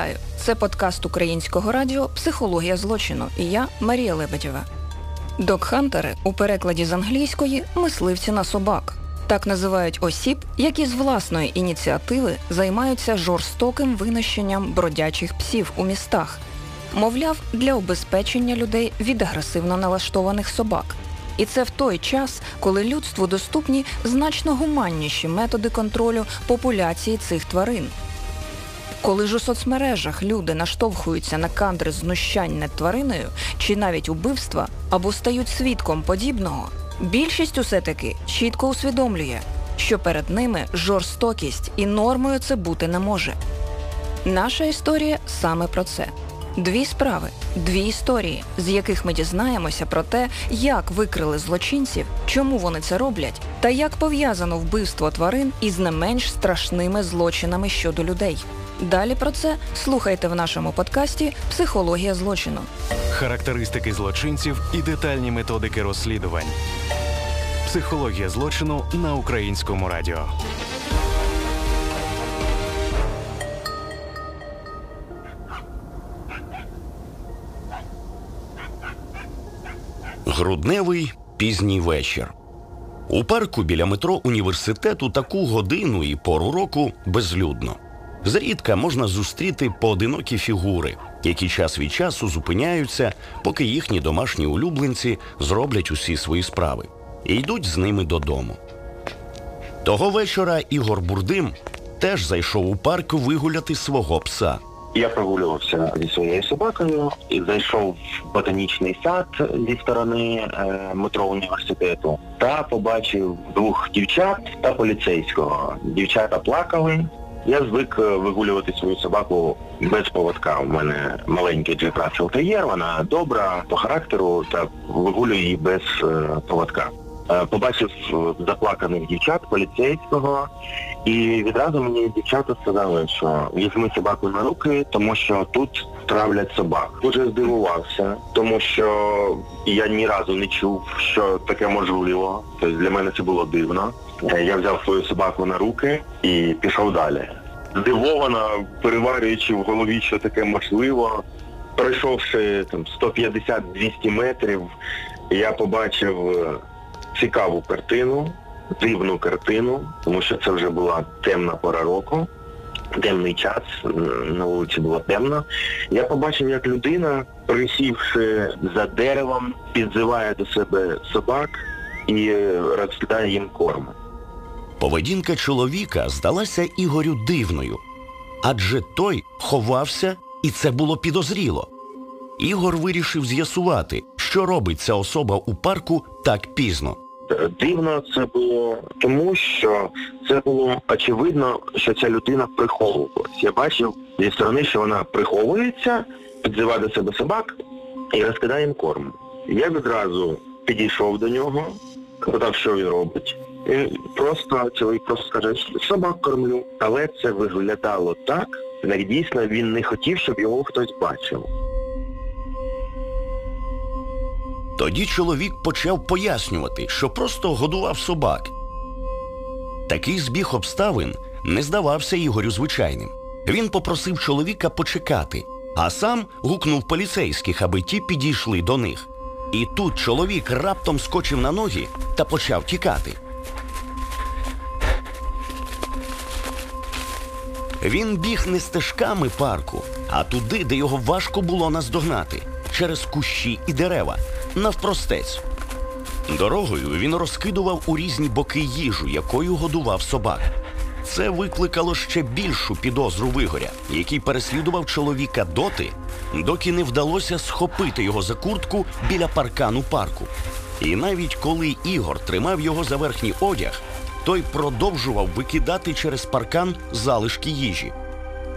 Вітаю! Це подкаст українського радіо Психологія злочину і я Марія Лебедєва. Докхантери у перекладі з англійської мисливці на собак. Так називають осіб, які з власної ініціативи займаються жорстоким винищенням бродячих псів у містах, мовляв, для обезпечення людей від агресивно налаштованих собак. І це в той час, коли людству доступні значно гуманніші методи контролю популяції цих тварин. Коли ж у соцмережах люди наштовхуються на кадри знущань над твариною чи навіть убивства або стають свідком подібного, більшість усе таки чітко усвідомлює, що перед ними жорстокість і нормою це бути не може. Наша історія саме про це. Дві справи, дві історії, з яких ми дізнаємося про те, як викрили злочинців, чому вони це роблять, та як пов'язано вбивство тварин із не менш страшними злочинами щодо людей. Далі про це слухайте в нашому подкасті Психологія злочину. Характеристики злочинців і детальні методики розслідувань. Психологія злочину на українському радіо. Грудневий пізній вечір. У парку біля метро університету таку годину і пору року безлюдно. Зрідка можна зустріти поодинокі фігури, які час від часу зупиняються, поки їхні домашні улюбленці зроблять усі свої справи і йдуть з ними додому. Того вечора Ігор Бурдим теж зайшов у парк вигуляти свого пса. Я прогулювався зі своєю собакою і зайшов в ботанічний сад зі сторони е, метро університету та побачив двох дівчат та поліцейського. Дівчата плакали. Я звик е, вигулювати свою собаку без поводка. У мене маленький Джек Рассел Тер'єр, вона добра по характеру та вигулюю її без е, поводка. Е, Побачив е, заплаканих дівчат поліцейського, і відразу мені дівчата сказали, що візьми собаку на руки, тому що тут травлять собак. Дуже здивувався, тому що я ні разу не чув, що таке можливо. Тобто для мене це було дивно. Е, Я взяв свою собаку на руки і пішов далі. Здивовано, переварюючи в голові, що таке можливо, пройшовши там 150-200 метрів, я побачив цікаву картину, дивну картину, тому що це вже була темна пора року, темний час, на вулиці було темно. Я побачив, як людина, присівши за деревом, підзиває до себе собак і е, розкидає їм корм. Поведінка чоловіка здалася Ігорю дивною, адже той ховався, і це було підозріло. Ігор вирішив з'ясувати, що робить ця особа у парку так пізно. Дивно це було тому, що це було очевидно, що ця людина приховувалась. Я бачив зі сторони, що вона приховується, підзиває до себе собак і розкидає їм корм. Я відразу підійшов до нього, запитав, що він робить. І просто чоловік просто скаже, собак кормлю. Але це виглядало так, як дійсно він не хотів, щоб його хтось бачив. Тоді чоловік почав пояснювати, що просто годував собак. Такий збіг обставин не здавався Ігорю звичайним. Він попросив чоловіка почекати, а сам гукнув поліцейських, аби ті підійшли до них. І тут чоловік раптом скочив на ноги та почав тікати. Він біг не стежками парку, а туди, де його важко було наздогнати, через кущі і дерева, навпростець. Дорогою він розкидував у різні боки їжу, якою годував собак. Це викликало ще більшу підозру Вигоря, який переслідував чоловіка доти, доки не вдалося схопити його за куртку біля паркану парку. І навіть коли Ігор тримав його за верхній одяг, той продовжував викидати через паркан залишки їжі.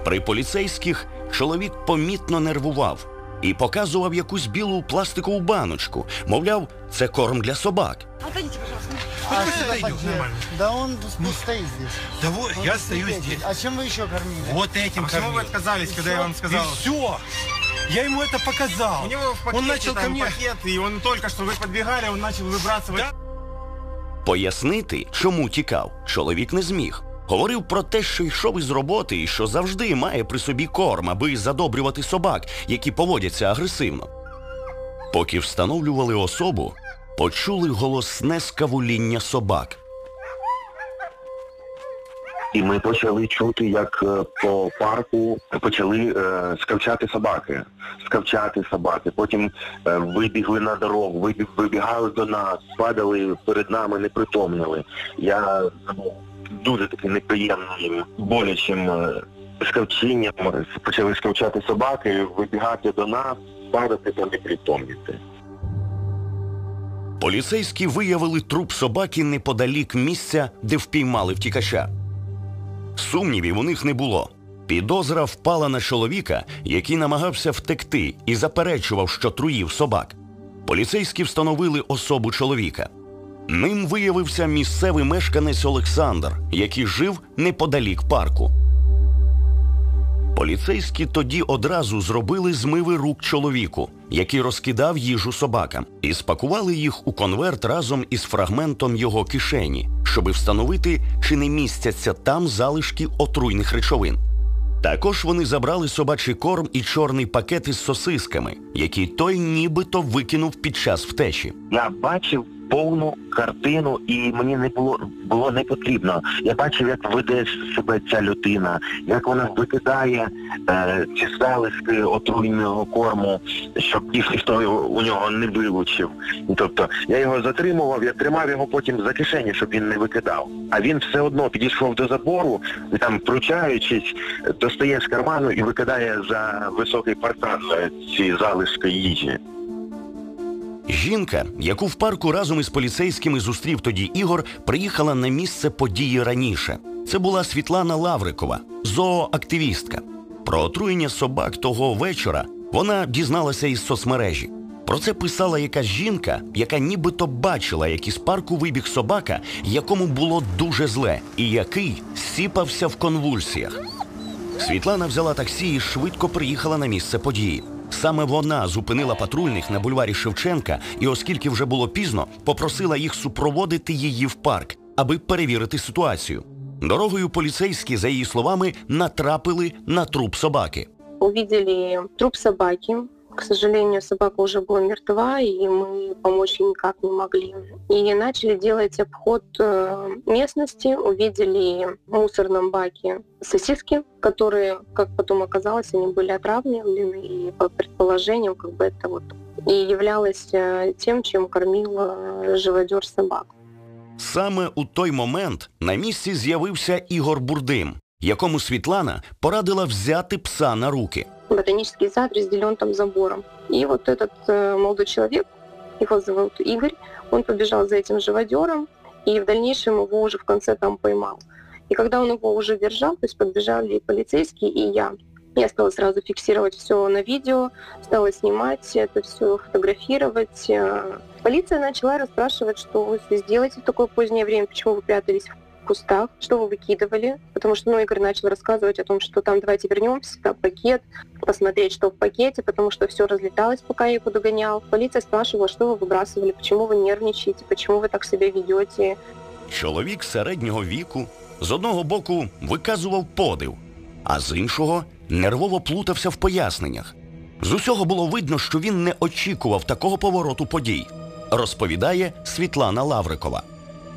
При поліцейських чоловік помітно нервував і показував якусь білу пластикову баночку. Мовляв, це корм для собак. Отойдите, пожалуйста. А, Пусть сюда отойдет, подъедет. нормально. Да он ну, стоит здесь. Да вот, Ну, я ну, стою терпеть. здесь. А чем вы еще кормили? Вот этим А почему кормил. вы отказались, когда я вам сказал? И все. Я ему это показал. У него в пакете Он начал там ко мне... пакет, и он только что вы подбегали, он начал выбрасывать. Да. Пояснити, чому тікав, чоловік не зміг. Говорив про те, що йшов із роботи і що завжди має при собі корм, аби задобрювати собак, які поводяться агресивно. Поки встановлювали особу, почули голосне скавуління собак. І ми почали чути, як е, по парку почали е, скавчати собаки. Скавчати собаки. Потім е, вибігли на дорогу, вибігали до нас, падали перед нами, непритомнили. Я ну, дуже таким неприємним, болячим е, скавчінням почали скавчати собаки, вибігати до нас, падати та непритомніти. Поліцейські виявили труп собаки неподалік місця, де впіймали втікача. Сумнівів у них не було. Підозра впала на чоловіка, який намагався втекти і заперечував, що труїв собак. Поліцейські встановили особу чоловіка. Ним виявився місцевий мешканець Олександр, який жив неподалік парку. Поліцейські тоді одразу зробили змиви рук чоловіку, який розкидав їжу собакам, і спакували їх у конверт разом із фрагментом його кишені, щоби встановити, чи не містяться там залишки отруйних речовин. Також вони забрали собачий корм і чорний пакет із сосисками, який той нібито викинув під час втечі. Я бачив повну картину, і мені не було було не потрібно. Я бачив, як веде себе ця людина, як вона викидає е, ці залишки отруйного корму, щоб їх ніхто у нього не вилучив. Тобто я його затримував, я тримав його потім за кишені, щоб він не викидав. А він все одно підійшов до забору, і там, пручаючись, достає з карману і викидає за високий паркан е, ці залишки їжі. Жінка, яку в парку разом із поліцейськими зустрів тоді Ігор, приїхала на місце події раніше. Це була Світлана Лаврикова, зооактивістка. Про отруєння собак того вечора вона дізналася із соцмережі. Про це писала якась жінка, яка нібито бачила, як із парку вибіг собака, якому було дуже зле, і який сіпався в конвульсіях. Світлана взяла таксі і швидко приїхала на місце події. Саме вона зупинила патрульних на бульварі Шевченка і, оскільки вже було пізно, попросила їх супроводити її в парк, аби перевірити ситуацію. Дорогою поліцейські, за її словами, натрапили на труп собаки. увидели труп собаки. К сожалению, собака уже была мертва, и мы помочь ей никак не могли. И начали делать обход э, местности, увидели в мусорном баке сосиски, которые, как потом оказалось, они были отравлены, и по предположениям, как бы это вот и являлось э, тем, чем кормил э, живодер собак. Саме у той момент на місці з'явився Ігор Бурдим, якому Світлана порадила взяти пса на руки. Ботанический сад разделен там забором. И вот этот э, молодой человек, его зовут Игорь, он побежал за этим живодером, и в дальнейшем его уже в конце там поймал. И когда он его уже держал, то есть подбежали и полицейские, и я. Я стала сразу фиксировать все на видео, стала снимать это все, фотографировать. Полиция начала расспрашивать, что вы здесь делаете в такое позднее время, почему вы прятались в кустах, что вы выкидывали. Потому что ну, Игорь начал рассказывать о том, что там давайте вернемся, там пакет, посмотреть, что в пакете, потому что все разлеталось, пока я его догонял. Полиция спрашивала, что вы выбрасывали, почему вы нервничаете, почему вы так себя ведете. Чоловік середнього віку з одного боку виказував подив, а з іншого нервово плутався в поясненнях. З усього було видно, що він не очікував такого повороту подій, розповідає Світлана Лаврикова.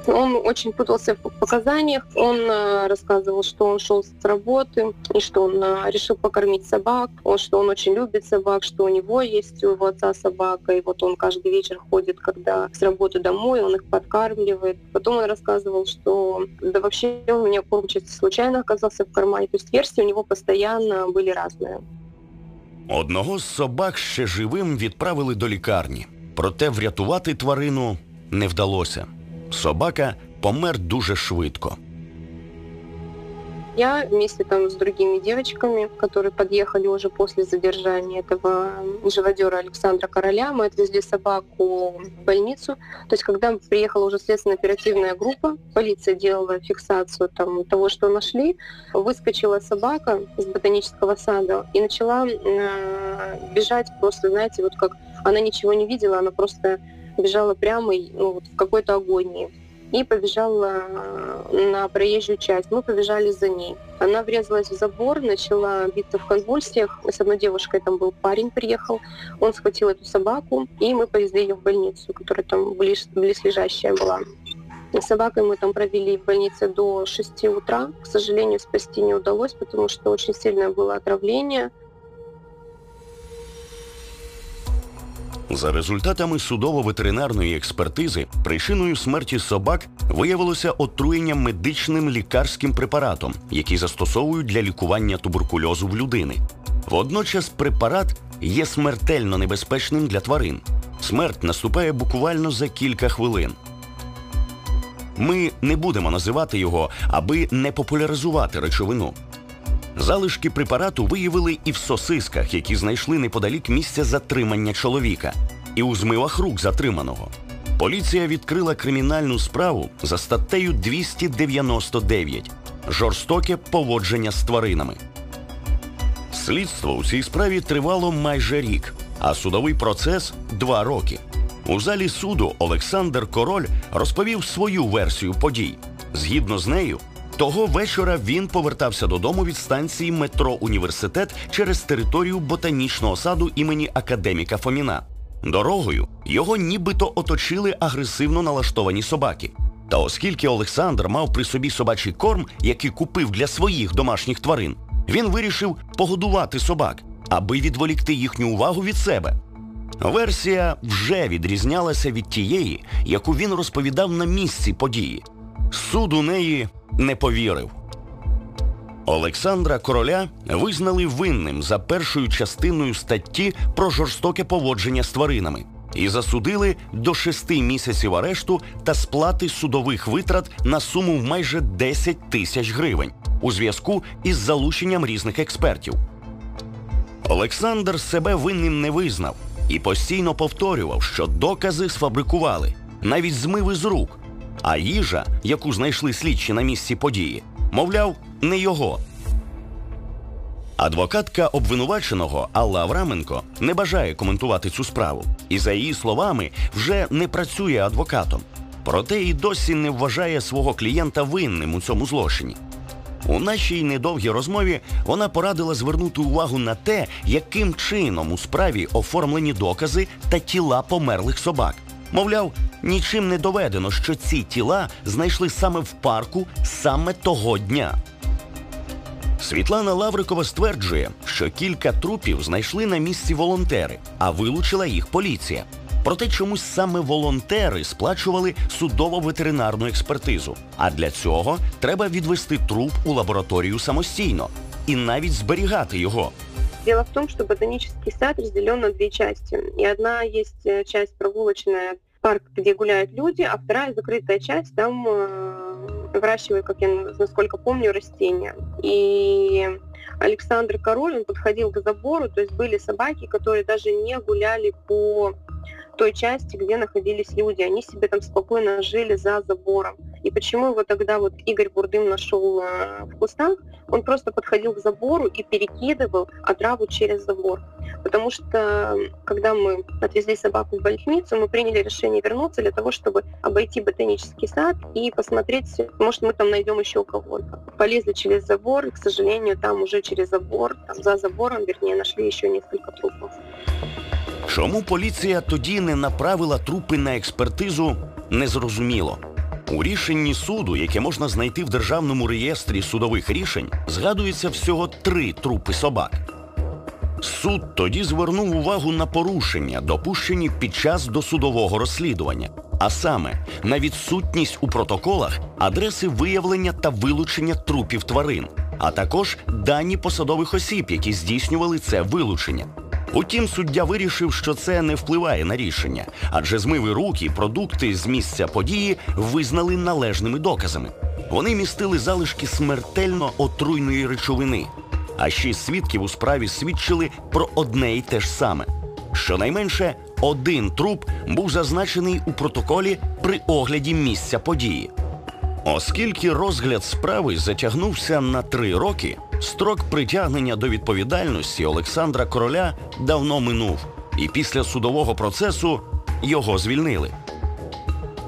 Он очень путался в показаниях. Он э, рассказывал, что он шел с работы и что он э, решил покормить собак, он, что он очень любит собак, что у него есть у его отца собака, и вот он каждый вечер ходит, когда с работы домой, он их подкармливает. Потом он рассказывал, что да вообще у меня корм чисто случайно оказался в кармане. То есть версии у него постоянно были разные. Одного з собак ще живим відправили до лікарні, проте врятувати тварину не вдалося. Собака помер дуже швидко. Я вместе там с другими девочками, которые подъехали уже после задержания этого живодера Александра Короля, мы отвезли собаку в больницу. То есть когда приехала уже следственно-оперативная группа, полиция делала фиксацию там, того, что нашли, выскочила собака из ботанического сада и начала э, бежать просто, знаете, вот как она ничего не видела, она просто бежала прямо ну, вот в какой-то агонии. и побежала на проезжую часть. Мы побежали за ней. Она врезалась в забор, начала биться в конвульсиях. С одной девушкой, там был парень, приехал. Он схватил эту собаку, и мы повезли ее в больницу, которая там близ, близлежащая была. С собакой мы там провели в больнице до 6 утра. К сожалению, спасти не удалось, потому что очень сильное было отравление. За результатами судово-ветеринарної експертизи, причиною смерті собак виявилося отруєння медичним лікарським препаратом, який застосовують для лікування туберкульозу в людини. Водночас препарат є смертельно небезпечним для тварин. Смерть наступає буквально за кілька хвилин. Ми не будемо називати його, аби не популяризувати речовину. Залишки препарату виявили і в сосисках, які знайшли неподалік місця затримання чоловіка, і у змивах рук затриманого. Поліція відкрила кримінальну справу за статтею 299 жорстоке поводження з тваринами. Слідство у цій справі тривало майже рік, а судовий процес два роки. У залі суду Олександр Король розповів свою версію подій. Згідно з нею, того вечора він повертався додому від станції метро Університет через територію ботанічного саду імені академіка Фоміна. Дорогою його нібито оточили агресивно налаштовані собаки. Та оскільки Олександр мав при собі собачий корм, який купив для своїх домашніх тварин, він вирішив погодувати собак, аби відволікти їхню увагу від себе. Версія вже відрізнялася від тієї, яку він розповідав на місці події. Суд у неї не повірив. Олександра Короля визнали винним за першою частиною статті про жорстоке поводження з тваринами і засудили до шести місяців арешту та сплати судових витрат на суму в майже 10 тисяч гривень у зв'язку із залученням різних експертів. Олександр себе винним не визнав і постійно повторював, що докази сфабрикували, навіть змив із рук. А їжа, яку знайшли слідчі на місці події, мовляв, не його. Адвокатка обвинуваченого Алла Авраменко не бажає коментувати цю справу і, за її словами, вже не працює адвокатом. Проте і досі не вважає свого клієнта винним у цьому злочині. У нашій недовгій розмові вона порадила звернути увагу на те, яким чином у справі оформлені докази та тіла померлих собак. Мовляв, нічим не доведено, що ці тіла знайшли саме в парку саме того дня. Світлана Лаврикова стверджує, що кілька трупів знайшли на місці волонтери, а вилучила їх поліція. Проте чомусь саме волонтери сплачували судово-ветеринарну експертизу. А для цього треба відвести труп у лабораторію самостійно і навіть зберігати його. Дело в том, что ботанический сад разделен на две части. И одна есть э, часть прогулочная, парк, где гуляют люди, а вторая закрытая часть, там э, выращивают, как я насколько помню, растения. И Александр Король, он подходил к забору, то есть были собаки, которые даже не гуляли по той части, где находились люди. Они себе там спокойно жили за забором. И почему его тогда вот Игорь Бурдым нашел э, в кустах? Он просто подходил к забору и перекидывал отраву через забор. Потому что, когда мы отвезли собаку в больницу, мы приняли решение вернуться для того, чтобы обойти ботанический сад и посмотреть, может, мы там найдем еще кого-то. Полезли через забор, и, к сожалению, там уже через забор, там за забором, вернее, нашли еще несколько трупов. Чому поліція тоді не направила трупи на експертизу, незрозуміло. У рішенні суду, яке можна знайти в державному реєстрі судових рішень, згадується всього три трупи собак. Суд тоді звернув увагу на порушення, допущені під час досудового розслідування, а саме на відсутність у протоколах адреси виявлення та вилучення трупів тварин, а також дані посадових осіб, які здійснювали це вилучення. Утім, суддя вирішив, що це не впливає на рішення, адже змиви рук і продукти з місця події визнали належними доказами. Вони містили залишки смертельно отруйної речовини. А шість свідків у справі свідчили про одне й те ж саме. Щонайменше один труп був зазначений у протоколі при огляді місця події. Оскільки розгляд справи затягнувся на три роки, строк притягнення до відповідальності Олександра Короля давно минув, і після судового процесу його звільнили.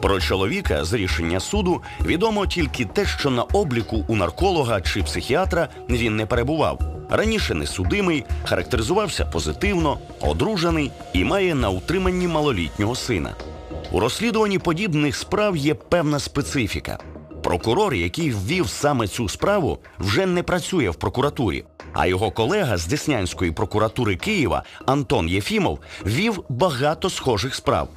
Про чоловіка з рішення суду відомо тільки те, що на обліку у нарколога чи психіатра він не перебував. Раніше не судимий, характеризувався позитивно, одружений і має на утриманні малолітнього сина. У розслідуванні подібних справ є певна специфіка. Прокурор, який ввів саме цю справу, вже не працює в прокуратурі. А його колега з Деснянської прокуратури Києва Антон Єфімов вів багато схожих справ.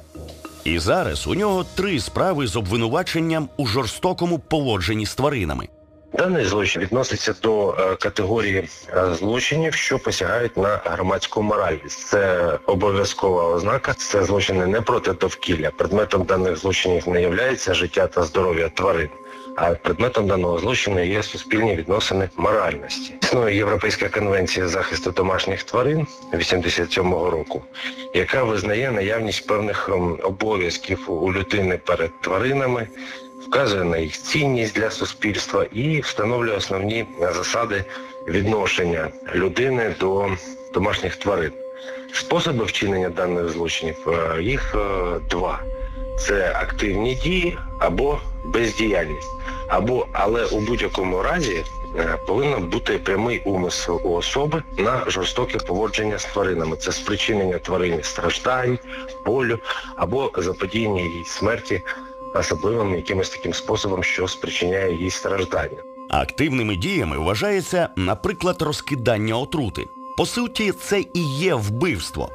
І зараз у нього три справи з обвинуваченням у жорстокому поводженні з тваринами. Даний злочин відноситься до е, категорії е, злочинів, що посягають на громадську моральність. Це обов'язкова ознака. Це злочини не проти довкілля. Предметом даних злочинів не є життя та здоров'я тварин. А предметом даного злочину є суспільні відносини моральності. Існує Європейська конвенція захисту домашніх тварин 87-го року, яка визнає наявність певних ем, обов'язків у людини перед тваринами, вказує на їх цінність для суспільства і встановлює основні засади відношення людини до домашніх тварин. Способи вчинення даних злочинів е, їх е, два: це активні дії або бездіяльність. Або, але у будь-якому разі е, повинен бути прямий умисел у особи на жорстоке поводження з тваринами. Це спричинення тварині страждань, болю або заподіяння їй смерті особливим якимось таким способом, що спричиняє їй страждання. Активними діями вважається, наприклад, розкидання отрути. По суті, це і є вбивство.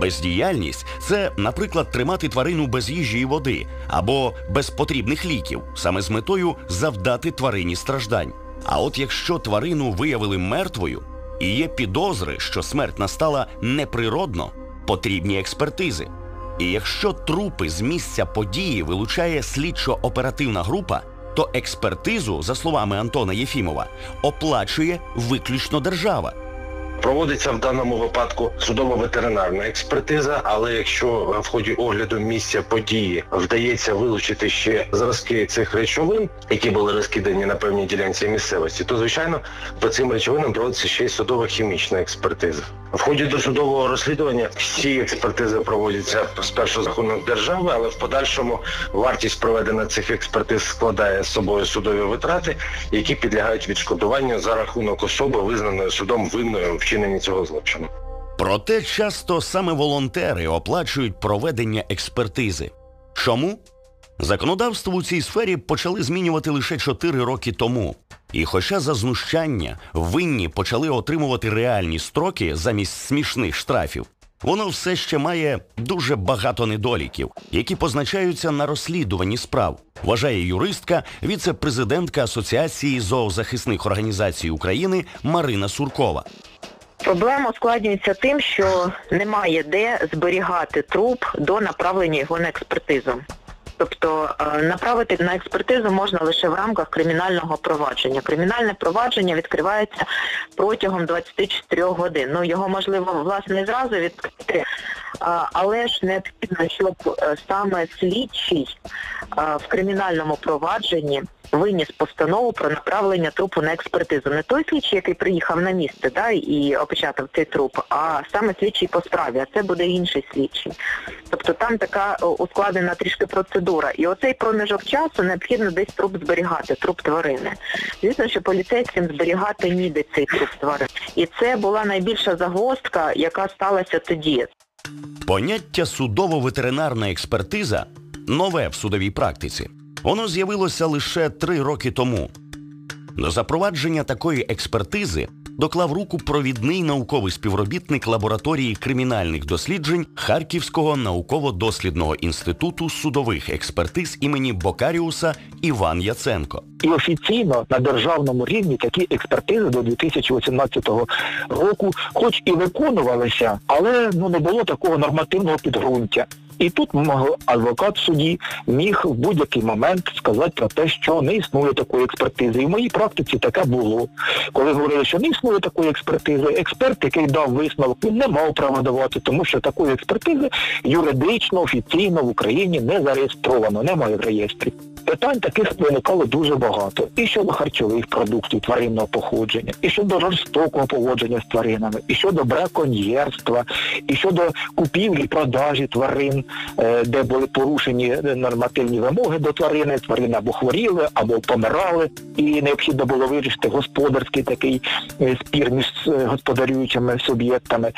Бездіяльність це, наприклад, тримати тварину без їжі і води або без потрібних ліків, саме з метою завдати тварині страждань. А от якщо тварину виявили мертвою і є підозри, що смерть настала неприродно, потрібні експертизи. І якщо трупи з місця події вилучає слідчо-оперативна група, то експертизу, за словами Антона Єфімова, оплачує виключно держава. Проводиться в даному випадку судово-ветеринарна експертиза, але якщо в ході огляду місця події вдається вилучити ще зразки цих речовин, які були розкидані на певній ділянці місцевості, то звичайно по цим речовинам проводиться ще й судово-хімічна експертиза. В ході досудового розслідування всі експертизи проводяться спершу за рахунок держави, але в подальшому вартість проведення цих експертиз складає з собою судові витрати, які підлягають відшкодуванню за рахунок особи, визнаної судом винною у вчиненні цього злочину. Проте часто саме волонтери оплачують проведення експертизи. Чому? Законодавство у цій сфері почали змінювати лише 4 роки тому. І хоча за знущання винні почали отримувати реальні строки замість смішних штрафів, воно все ще має дуже багато недоліків, які позначаються на розслідуванні справ, вважає юристка, віце-президентка Асоціації зоозахисних організацій України Марина Суркова. Проблема ускладнюється тим, що немає де зберігати труп до направлення його на експертизу. Тобто е, направити на експертизу можна лише в рамках кримінального провадження. Кримінальне провадження відкривається протягом 24 годин. Ну його можливо власне зразу відкрити, але ж необхідно, щоб е, саме слідчий е, в кримінальному провадженні виніс постанову про направлення трупу на експертизу. Не той слідчий, який приїхав на місце да, і опечатав цей труп, а саме слідчий по справі, а це буде інший слідчий. Тобто там така о, ускладнена трішки процедура. І оцей проміжок часу необхідно десь труп зберігати, труп тварини. Звісно, що поліцейським зберігати ніде цей труп тварин. І це була найбільша загвоздка, яка сталася тоді. Поняття судово-ветеринарна експертиза нове в судовій практиці. Воно з'явилося лише три роки тому. До запровадження такої експертизи доклав руку провідний науковий співробітник лабораторії кримінальних досліджень Харківського науково-дослідного інституту судових експертиз імені Бокаріуса Іван Яценко. І офіційно на державному рівні такі експертизи до 2018 року, хоч і виконувалися, але ну не було такого нормативного підґрунтя. І тут адвокат в суді міг в будь-який момент сказати про те, що не існує такої експертизи. І в моїй практиці таке було. Коли говорили, що не існує такої експертизи, експерт, який дав висновок, він не мав права давати, тому що такої експертизи юридично, офіційно в Україні не зареєстровано, немає в реєстрі. Питань таких виникало дуже багато. І щодо харчових продуктів тваринного походження, і щодо жорстокого поводження з тваринами, і щодо браконьєрства, і щодо купівлі, продажі тварин, е, де були порушені нормативні вимоги до тварини, тварини або хворіли, або помирали, і необхідно було вирішити господарський такий е, спір між е, господарюючими суб'єктами.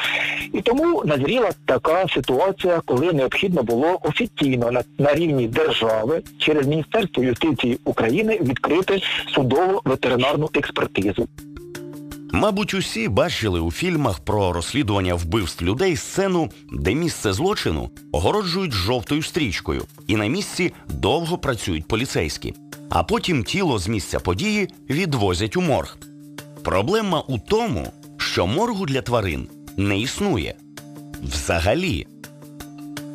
І тому назріла така ситуація, коли необхідно було офіційно на, на рівні держави через Міністерство юстиції України відкрити судово ветеринарну експертизу. Мабуть, усі бачили у фільмах про розслідування вбивств людей сцену, де місце злочину огороджують жовтою стрічкою, і на місці довго працюють поліцейські, а потім тіло з місця події відвозять у морг. Проблема у тому, що моргу для тварин не існує взагалі.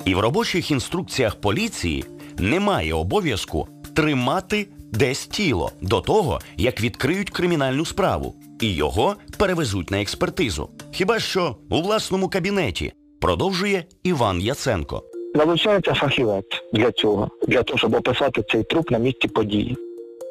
І в робочих інструкціях поліції немає обов'язку тримати десь тіло до того, як відкриють кримінальну справу, і його перевезуть на експертизу. Хіба що у власному кабінеті, продовжує Іван Яценко. Залучається фахівець для цього, для того, щоб описати цей труп на місці події.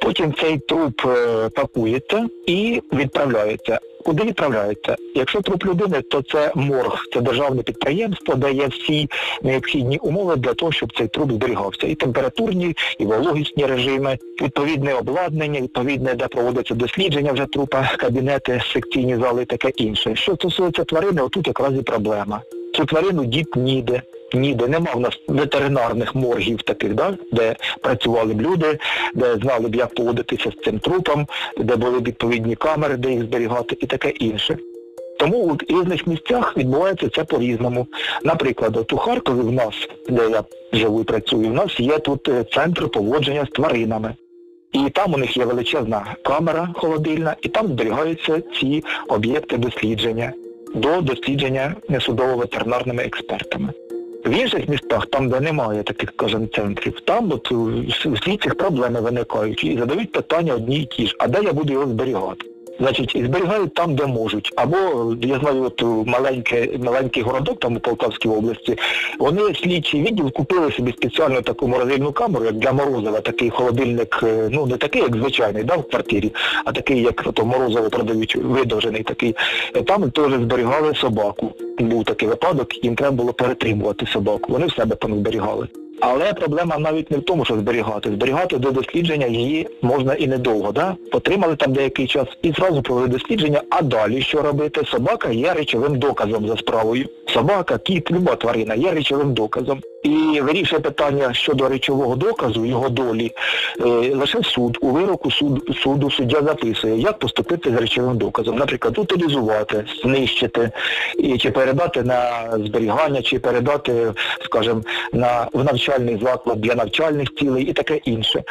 Потім цей труп е, пакується і відправляється. Куди відправляється? Якщо труп людини, то це морг, це державне підприємство, де є всі необхідні умови для того, щоб цей труп зберігався. І температурні, і вологісні режими, відповідне обладнання, відповідне, де проводиться дослідження вже трупа, кабінети, секційні зали таке інше. Що стосується тварини, отут якраз і проблема. Цю тварину діт ніде. Ніде нема в нас ветеринарних моргів таких, да, де працювали б люди, де знали б, як поводитися з цим трупом, де були б відповідні камери, де їх зберігати і таке інше. Тому у різних місцях відбувається це по-різному. Наприклад, от у Харкові в нас, де я живу і працюю, в нас є тут е, центр поводження з тваринами. І там у них є величезна камера холодильна, і там зберігаються ці об'єкти дослідження до дослідження судово-ветеринарними експертами. В інших містах, там, де немає таких, скажімо, центрів, там от у всі ці проблеми виникають і задають питання одні й ті ж, а де я буду його зберігати? Значить, і зберігають там, де можуть. Або, я знаю, от маленький, маленький городок там у Полтавській області, вони слідчий відділ купили собі спеціальну таку морозильну камеру, як для Морозова, такий холодильник, е, ну не такий, як звичайний, да, в квартирі, а такий, як то Морозово продають, видовжений такий. Е, Там теж зберігали собаку. Був такий випадок, їм треба було перетримувати собаку. Вони в себе там зберігали. Але проблема навіть не в тому, що зберігати. Зберігати до дослідження її можна і недовго, да? Потримали там деякий час і зразу провели дослідження, а далі що робити? Собака є речовим доказом за справою. Собака, кіт, люба тварина є речовим доказом. І вирішує питання щодо речового доказу, його долі, е, лише суд. У вироку суд, суду суддя записує, як поступити з речовим доказом. Наприклад, утилізувати, знищити, чи передати на зберігання, чи передати, скажімо, на, в навчальний заклад для навчальних цілей і таке інше.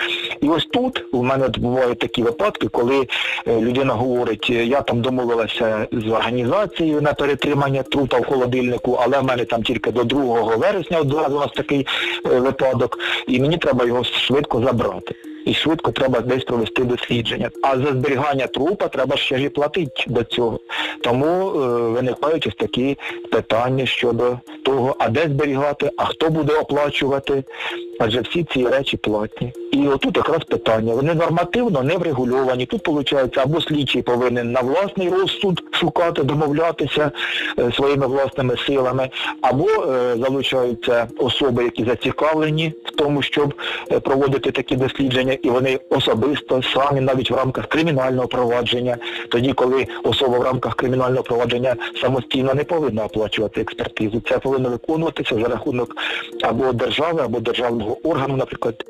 І ось тут у мене бувають такі випадки, коли е, людина говорить, я там домовилася з організацією на перетримання трупа в холодильнику, але в мене там тільки до 2 вересня одразу у нас такий е, випадок, і мені треба його швидко забрати. І швидко треба десь провести дослідження. А за зберігання трупа треба ще ж і платити до цього. Тому е, виникають ось такі питання щодо того, а де зберігати, а хто буде оплачувати, адже всі ці речі платні. І отут якраз питання. Вони нормативно не врегульовані. Тут виходить, або слідчий повинен на власний розсуд шукати, домовлятися е, своїми власними силами, або е, залучаються особи, які зацікавлені в тому, щоб е, проводити такі дослідження, і вони особисто самі навіть в рамках кримінального провадження, тоді, коли особа в рамках кримінального провадження самостійно не повинна оплачувати експертизу. Це повинно виконуватися за рахунок або держави, або державного органу, наприклад.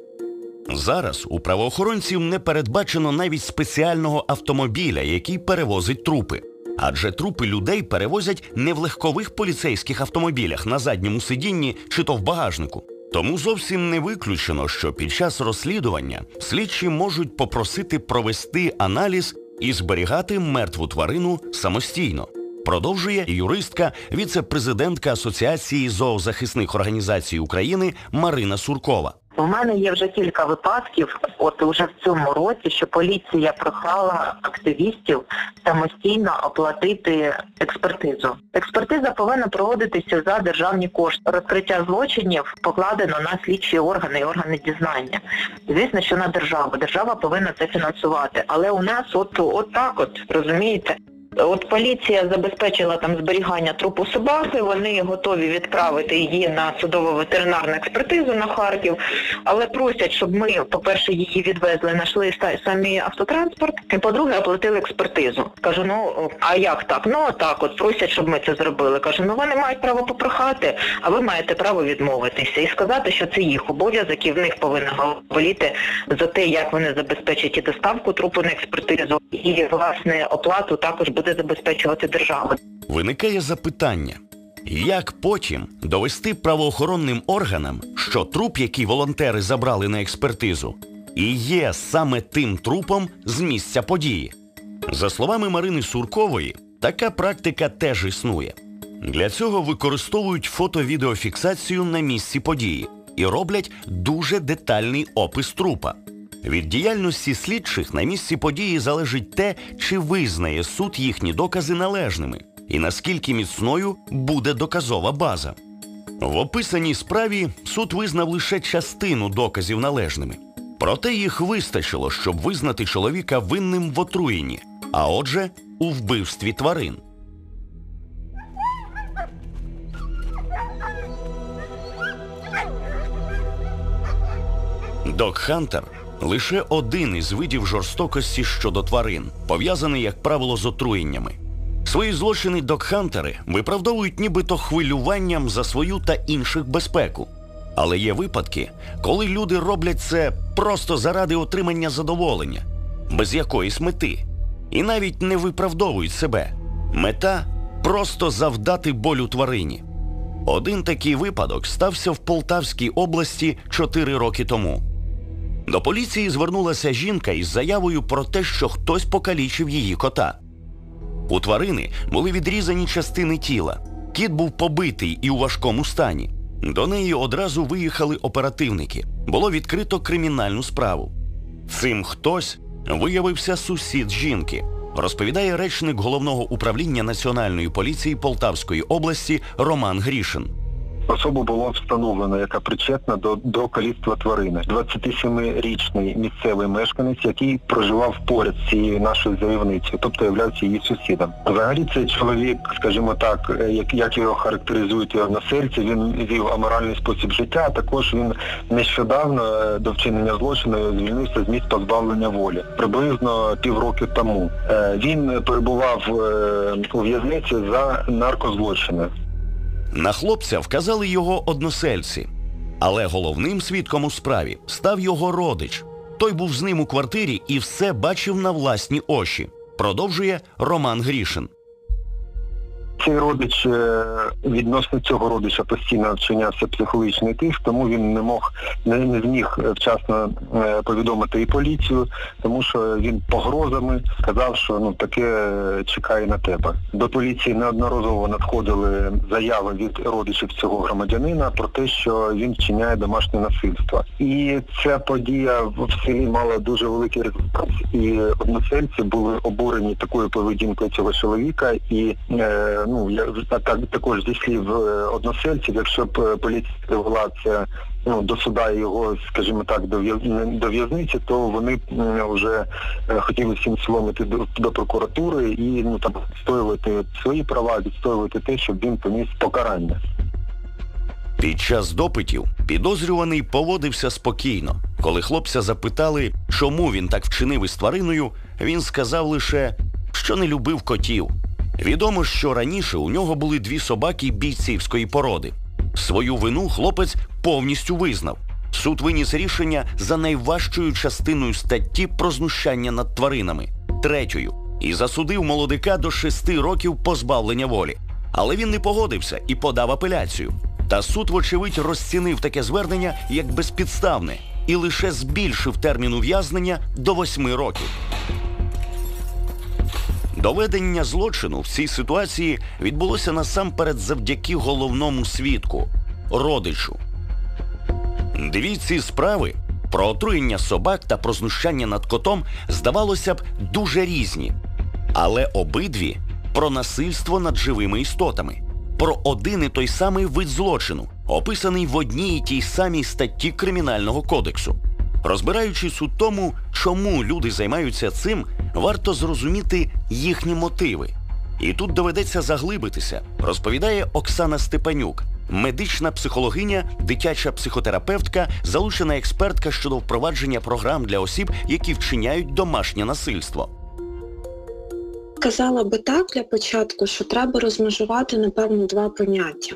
Зараз у правоохоронців не передбачено навіть спеціального автомобіля, який перевозить трупи. Адже трупи людей перевозять не в легкових поліцейських автомобілях на задньому сидінні чи то в багажнику. Тому зовсім не виключено, що під час розслідування слідчі можуть попросити провести аналіз і зберігати мертву тварину самостійно. Продовжує юристка, віце-президентка Асоціації зоозахисних організацій України Марина Суркова. У мене є вже кілька випадків, от уже в цьому році, що поліція прохала активістів самостійно оплатити експертизу. Експертиза повинна проводитися за державні кошти. Розкриття злочинів покладено на слідчі органи і органи дізнання. Звісно, що на державу. Держава повинна це фінансувати. Але у нас от, от так от, розумієте? От поліція забезпечила там зберігання трупу собаки, вони готові відправити її на судово-ветеринарну експертизу на Харків, але просять, щоб ми, по-перше, її відвезли, знайшли самі автотранспорт, і по-друге, оплатили експертизу. Кажу, ну а як так? Ну так, от просять, щоб ми це зробили. Кажу, ну вони мають право попрохати, а ви маєте право відмовитися і сказати, що це їх обов'язок, і в них повинна боліти за те, як вони забезпечать і доставку трупу на експертизу, і власне оплату також буде забезпечувати держава. Виникає запитання, як потім довести правоохоронним органам, що труп, який волонтери забрали на експертизу, і є саме тим трупом з місця події. За словами Марини Суркової, така практика теж існує. Для цього використовують фото-відеофіксацію на місці події і роблять дуже детальний опис трупа. Від діяльності слідчих на місці події залежить те, чи визнає суд їхні докази належними, і наскільки міцною буде доказова база. В описаній справі суд визнав лише частину доказів належними. Проте їх вистачило, щоб визнати чоловіка винним в отруєнні, а отже, у вбивстві тварин. Док Хантер лише один із видів жорстокості щодо тварин, пов'язаний, як правило, з отруєннями. Свої злочини док-хантери виправдовують нібито хвилюванням за свою та інших безпеку. Але є випадки, коли люди роблять це просто заради отримання задоволення, без якоїсь мети, і навіть не виправдовують себе. Мета просто завдати болю тварині. Один такий випадок стався в Полтавській області 4 роки тому. До поліції звернулася жінка із заявою про те, що хтось покалічив її кота. У тварини були відрізані частини тіла. Кіт був побитий і у важкому стані. До неї одразу виїхали оперативники. Було відкрито кримінальну справу. Цим хтось виявився сусід жінки, розповідає речник головного управління Національної поліції Полтавської області Роман Грішин. Особу було встановлено, яка причетна до, до каліцтва тварини. 27-річний місцевий мешканець, який проживав поряд з цією нашою заявницею, тобто являвся її сусідом. Взагалі цей чоловік, скажімо так, е, як, як його характеризують його односельці, він вів аморальний спосіб життя, а також він нещодавно е, до вчинення злочину звільнився з місць позбавлення волі. Приблизно півроку тому. Е, Він перебував у в'язниці за наркозлочини. На хлопця вказали його односельці, але головним свідком у справі став його родич. Той був з ним у квартирі і все бачив на власні очі. Продовжує Роман Грішин. Цей родич е, відносно цього родича постійно вчинявся психологічний тиск, тому він не мог не, зміг вчасно е, повідомити і поліцію, тому що він погрозами сказав, що ну таке е, чекає на тебе. До поліції неодноразово надходили заяви від родичів цього громадянина про те, що він вчиняє домашнє насильство. І ця подія в селі мала дуже великий результат. І односельці були обурені такою поведінкою цього чоловіка і ну я так також зі слів е, односельців, якщо б е, поліція довела це ну до суда його, скажімо так, до в'язниці, то вони вже е, хотіли всім селом іти до, до прокуратури і ну там відстоювати свої права, відстоювати те, щоб він поніс покарання. Під час допитів підозрюваний поводився спокійно. Коли хлопця запитали, чому він так вчинив із твариною, він сказав лише, що не любив котів. Відомо, що раніше у нього були дві собаки бійцівської породи. Свою вину хлопець повністю визнав. Суд виніс рішення за найважчою частиною статті про знущання над тваринами третьою, і засудив молодика до шести років позбавлення волі. Але він не погодився і подав апеляцію. Та суд, вочевидь, розцінив таке звернення як безпідставне і лише збільшив термін ув'язнення до восьми років. Доведення злочину в цій ситуації відбулося насамперед завдяки головному свідку родичу. Дві ці справи про отруєння собак та про знущання над котом здавалося б дуже різні, але обидві про насильство над живими істотами, про один і той самий вид злочину, описаний в одній і тій самій статті Кримінального кодексу. Розбираючись у тому, чому люди займаються цим, варто зрозуміти їхні мотиви. І тут доведеться заглибитися, розповідає Оксана Степанюк, медична психологиня, дитяча психотерапевтка, залучена експертка щодо впровадження програм для осіб, які вчиняють домашнє насильство. Казала би так для початку, що треба розмежувати, напевно, два поняття.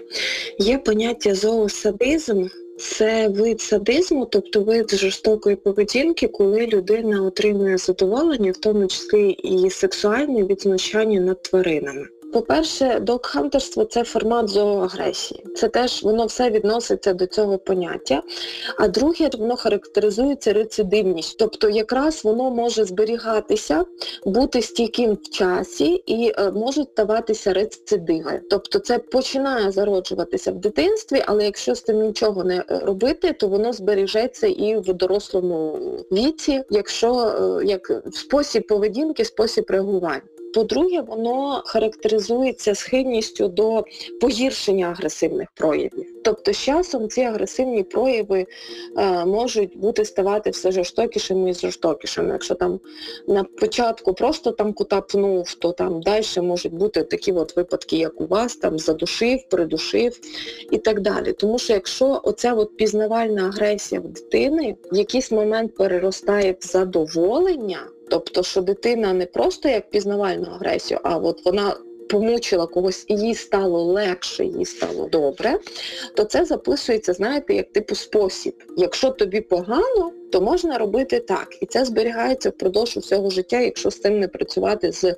Є поняття зоосадизм, це вид садизму, тобто вид жорстокої поведінки, коли людина отримує задоволення, в тому числі і сексуальне від знущання над тваринами. По-перше, догхантерство це формат зооагресії. Це теж воно все відноситься до цього поняття. А друге, воно характеризується рецидивністю. Тобто якраз воно може зберігатися, бути стійким в часі і е, можуть ставатися рецидиви. Тобто це починає зароджуватися в дитинстві, але якщо з цим нічого не е, робити, то воно збережеться і в дорослому віці, якщо е, як спосіб поведінки, спосіб реагування. По-друге, воно характеризується схильністю до погіршення агресивних проявів. Тобто з часом ці агресивні прояви е, можуть бути ставати все жорстокішими і жорстокішими. Якщо там на початку просто там кота пнув, то там далі можуть бути такі от випадки, як у вас, там задушив, придушив і так далі. Тому що якщо оця от пізнавальна агресія в дитини в якийсь момент переростає в задоволення, Тобто, що дитина не просто як пізнавальну агресію, а от вона помучила когось і їй стало легше, їй стало добре, то це записується, знаєте, як типу спосіб. Якщо тобі погано, то можна робити так. І це зберігається впродовж усього життя, якщо з цим не працювати з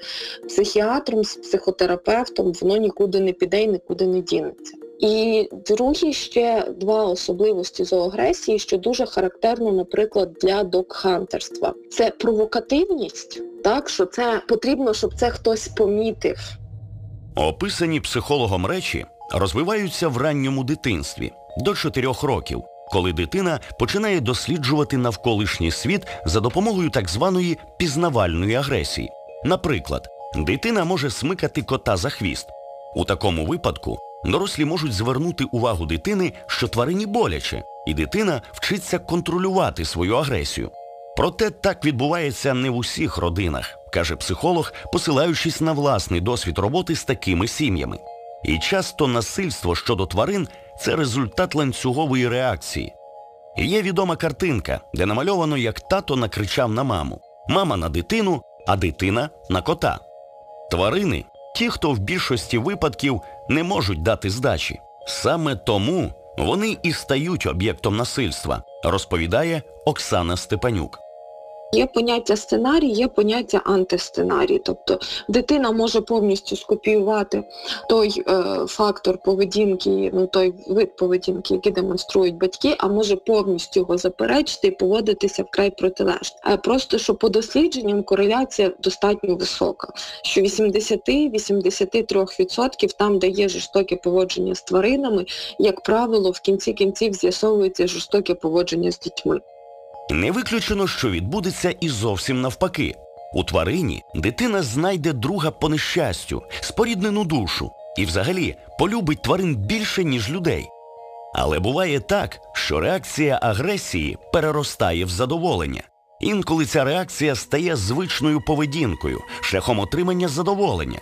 психіатром, з психотерапевтом, воно нікуди не піде і нікуди не дінеться. І другі ще два особливості зоогресії, що дуже характерно, наприклад, для докхантерства. Це провокативність, так що це потрібно, щоб це хтось помітив. Описані психологом речі розвиваються в ранньому дитинстві до 4 років, коли дитина починає досліджувати навколишній світ за допомогою так званої пізнавальної агресії. Наприклад, дитина може смикати кота за хвіст. У такому випадку дорослі можуть звернути увагу дитини, що тварині боляче, і дитина вчиться контролювати свою агресію. Проте так відбувається не в усіх родинах, каже психолог, посилаючись на власний досвід роботи з такими сім'ями. І часто насильство щодо тварин це результат ланцюгової реакції. Є відома картинка, де намальовано, як тато накричав на маму, мама на дитину, а дитина на кота. Тварини ті, хто в більшості випадків не можуть дати здачі. Саме тому вони і стають об'єктом насильства, розповідає Оксана Степанюк. Є поняття сценарій, є поняття антисценарій. Тобто дитина може повністю скопіювати той е, фактор поведінки, ну той вид поведінки, який демонструють батьки, а може повністю його заперечити і поводитися вкрай протилежно. А просто що по дослідженням кореляція достатньо висока, що 80-83% там, де є жорстоке поводження з тваринами, як правило, в кінці кінців з'ясовується жорстоке поводження з дітьми. Не виключено, що відбудеться і зовсім навпаки. У тварині дитина знайде друга по нещастю, споріднену душу і взагалі полюбить тварин більше, ніж людей. Але буває так, що реакція агресії переростає в задоволення. Інколи ця реакція стає звичною поведінкою, шляхом отримання задоволення.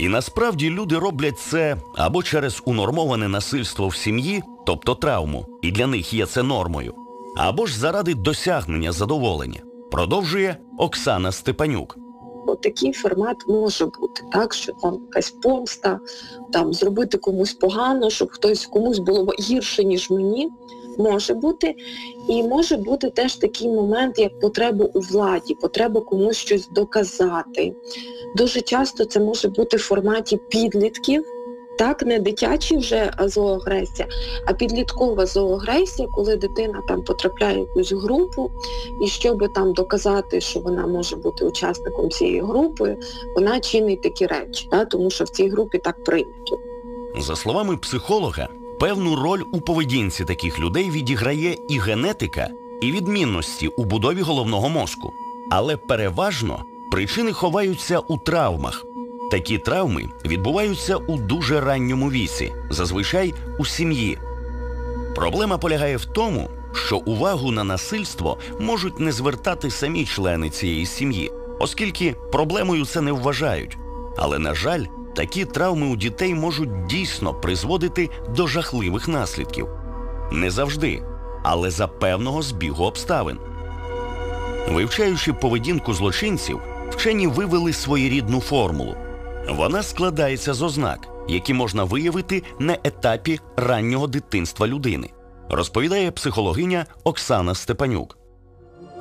І насправді люди роблять це або через унормоване насильство в сім'ї, тобто травму, і для них є це нормою, або ж заради досягнення задоволення. Продовжує Оксана Степанюк. Такий формат може бути, так, що там якась помста, там зробити комусь погано, щоб хтось комусь було гірше, ніж мені, може бути. І може бути теж такий момент, як потреба у владі, потреба комусь щось доказати. Дуже часто це може бути в форматі підлітків, так, не дитячі вже зоогресія, а підліткова зоогресія, коли дитина там потрапляє в якусь групу, і щоб там доказати, що вона може бути учасником цієї групи, вона чинить такі речі, так, тому що в цій групі так прийнято. За словами психолога, Певну роль у поведінці таких людей відіграє і генетика, і відмінності у будові головного мозку. Але переважно причини ховаються у травмах. Такі травми відбуваються у дуже ранньому віці, зазвичай у сім'ї. Проблема полягає в тому, що увагу на насильство можуть не звертати самі члени цієї сім'ї, оскільки проблемою це не вважають. Але, на жаль, такі травми у дітей можуть дійсно призводити до жахливих наслідків. Не завжди, але за певного збігу обставин. Вивчаючи поведінку злочинців, вчені вивели своєрідну формулу. Вона складається з ознак, які можна виявити на етапі раннього дитинства людини, розповідає психологиня Оксана Степанюк.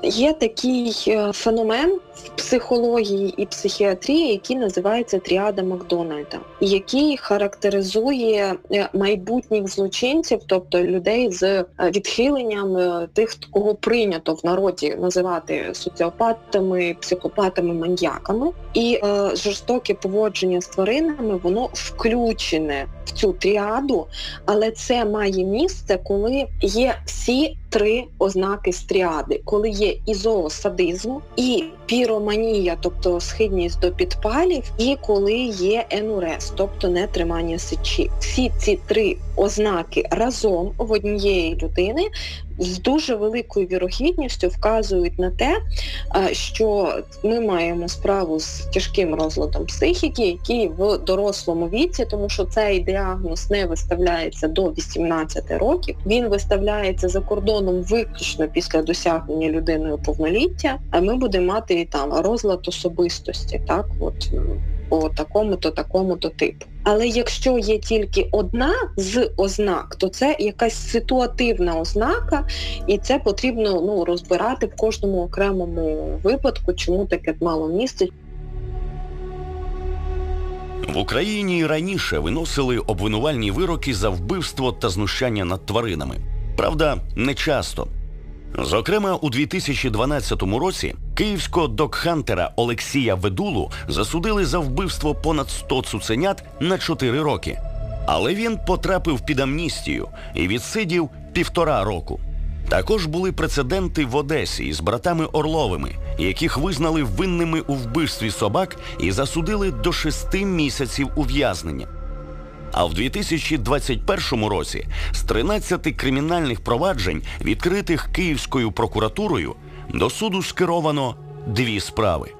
Є такий е, феномен в психології і психіатрії, який називається тріада Макдональда, який характеризує е, майбутніх злочинців, тобто людей з е, відхиленням тих, кого прийнято в народі називати соціопатами, психопатами, маньяками. І жорстоке поводження з тваринами воно включене цю тріаду, але це має місце, коли є всі три ознаки з тріади, коли є і зоосадизм, і піроманія, тобто схидність до підпалів, і коли є енурез, тобто нетримання сечі. Всі ці три ознаки разом в однієї людини з дуже великою вірогідністю вказують на те, що ми маємо справу з тяжким розладом психіки, який в дорослому віці, тому що цей діагноз не виставляється до 18 років, він виставляється за кордоном виключно після досягнення людиною повноліття, а ми будемо мати там розлад особистості, так от по такому-то, такому-то типу. Але якщо є тільки одна з ознак, то це якась ситуативна ознака, і це потрібно ну, розбирати в кожному окремому випадку, чому таке мало місце. В Україні раніше виносили обвинувальні вироки за вбивство та знущання над тваринами. Правда, не часто. Зокрема, у 2012 році київського докхантера Олексія Ведулу засудили за вбивство понад 100 цуценят на 4 роки. Але він потрапив під амністію і відсидів півтора року. Також були прецеденти в Одесі із братами Орловими, яких визнали винними у вбивстві собак і засудили до шести місяців ув'язнення. А в 2021 році з 13 кримінальних проваджень, відкритих Київською прокуратурою, до суду скеровано дві справи.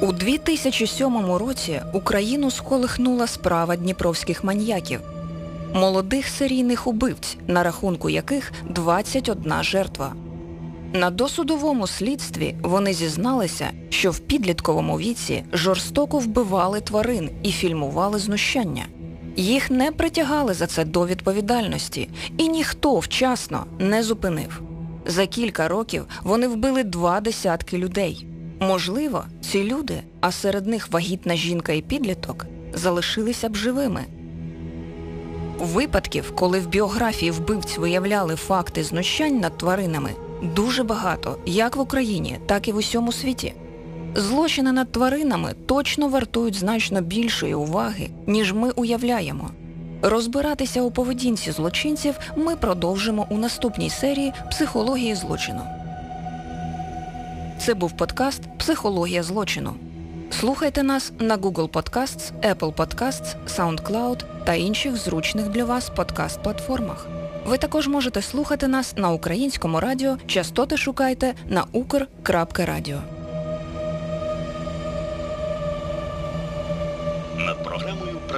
У 2007 році Україну сколихнула справа дніпровських маньяків, молодих серійних убивць, на рахунку яких 21 жертва. На досудовому слідстві вони зізналися, що в підлітковому віці жорстоко вбивали тварин і фільмували знущання. Їх не притягали за це до відповідальності, і ніхто вчасно не зупинив. За кілька років вони вбили два десятки людей. Можливо, ці люди, а серед них вагітна жінка і підліток, залишилися б живими. Випадків, коли в біографії вбивць виявляли факти знущань над тваринами, дуже багато, як в Україні, так і в усьому світі. Злочини над тваринами точно вартують значно більшої уваги, ніж ми уявляємо. Розбиратися у поведінці злочинців ми продовжимо у наступній серії Психології злочину. Це був подкаст Психологія злочину. Слухайте нас на Google Podcasts, Apple Podcasts, SoundCloud та інших зручних для вас подкаст-платформах. Ви також можете слухати нас на українському радіо. Частоти шукайте на ukr.radio.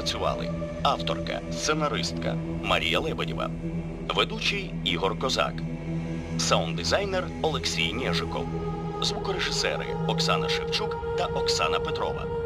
працювали. Авторка, сценаристка Марія Лебедєва, ведучий Ігор Козак, саунд-дизайнер Олексій Нєжиков, звукорежисери Оксана Шевчук та Оксана Петрова.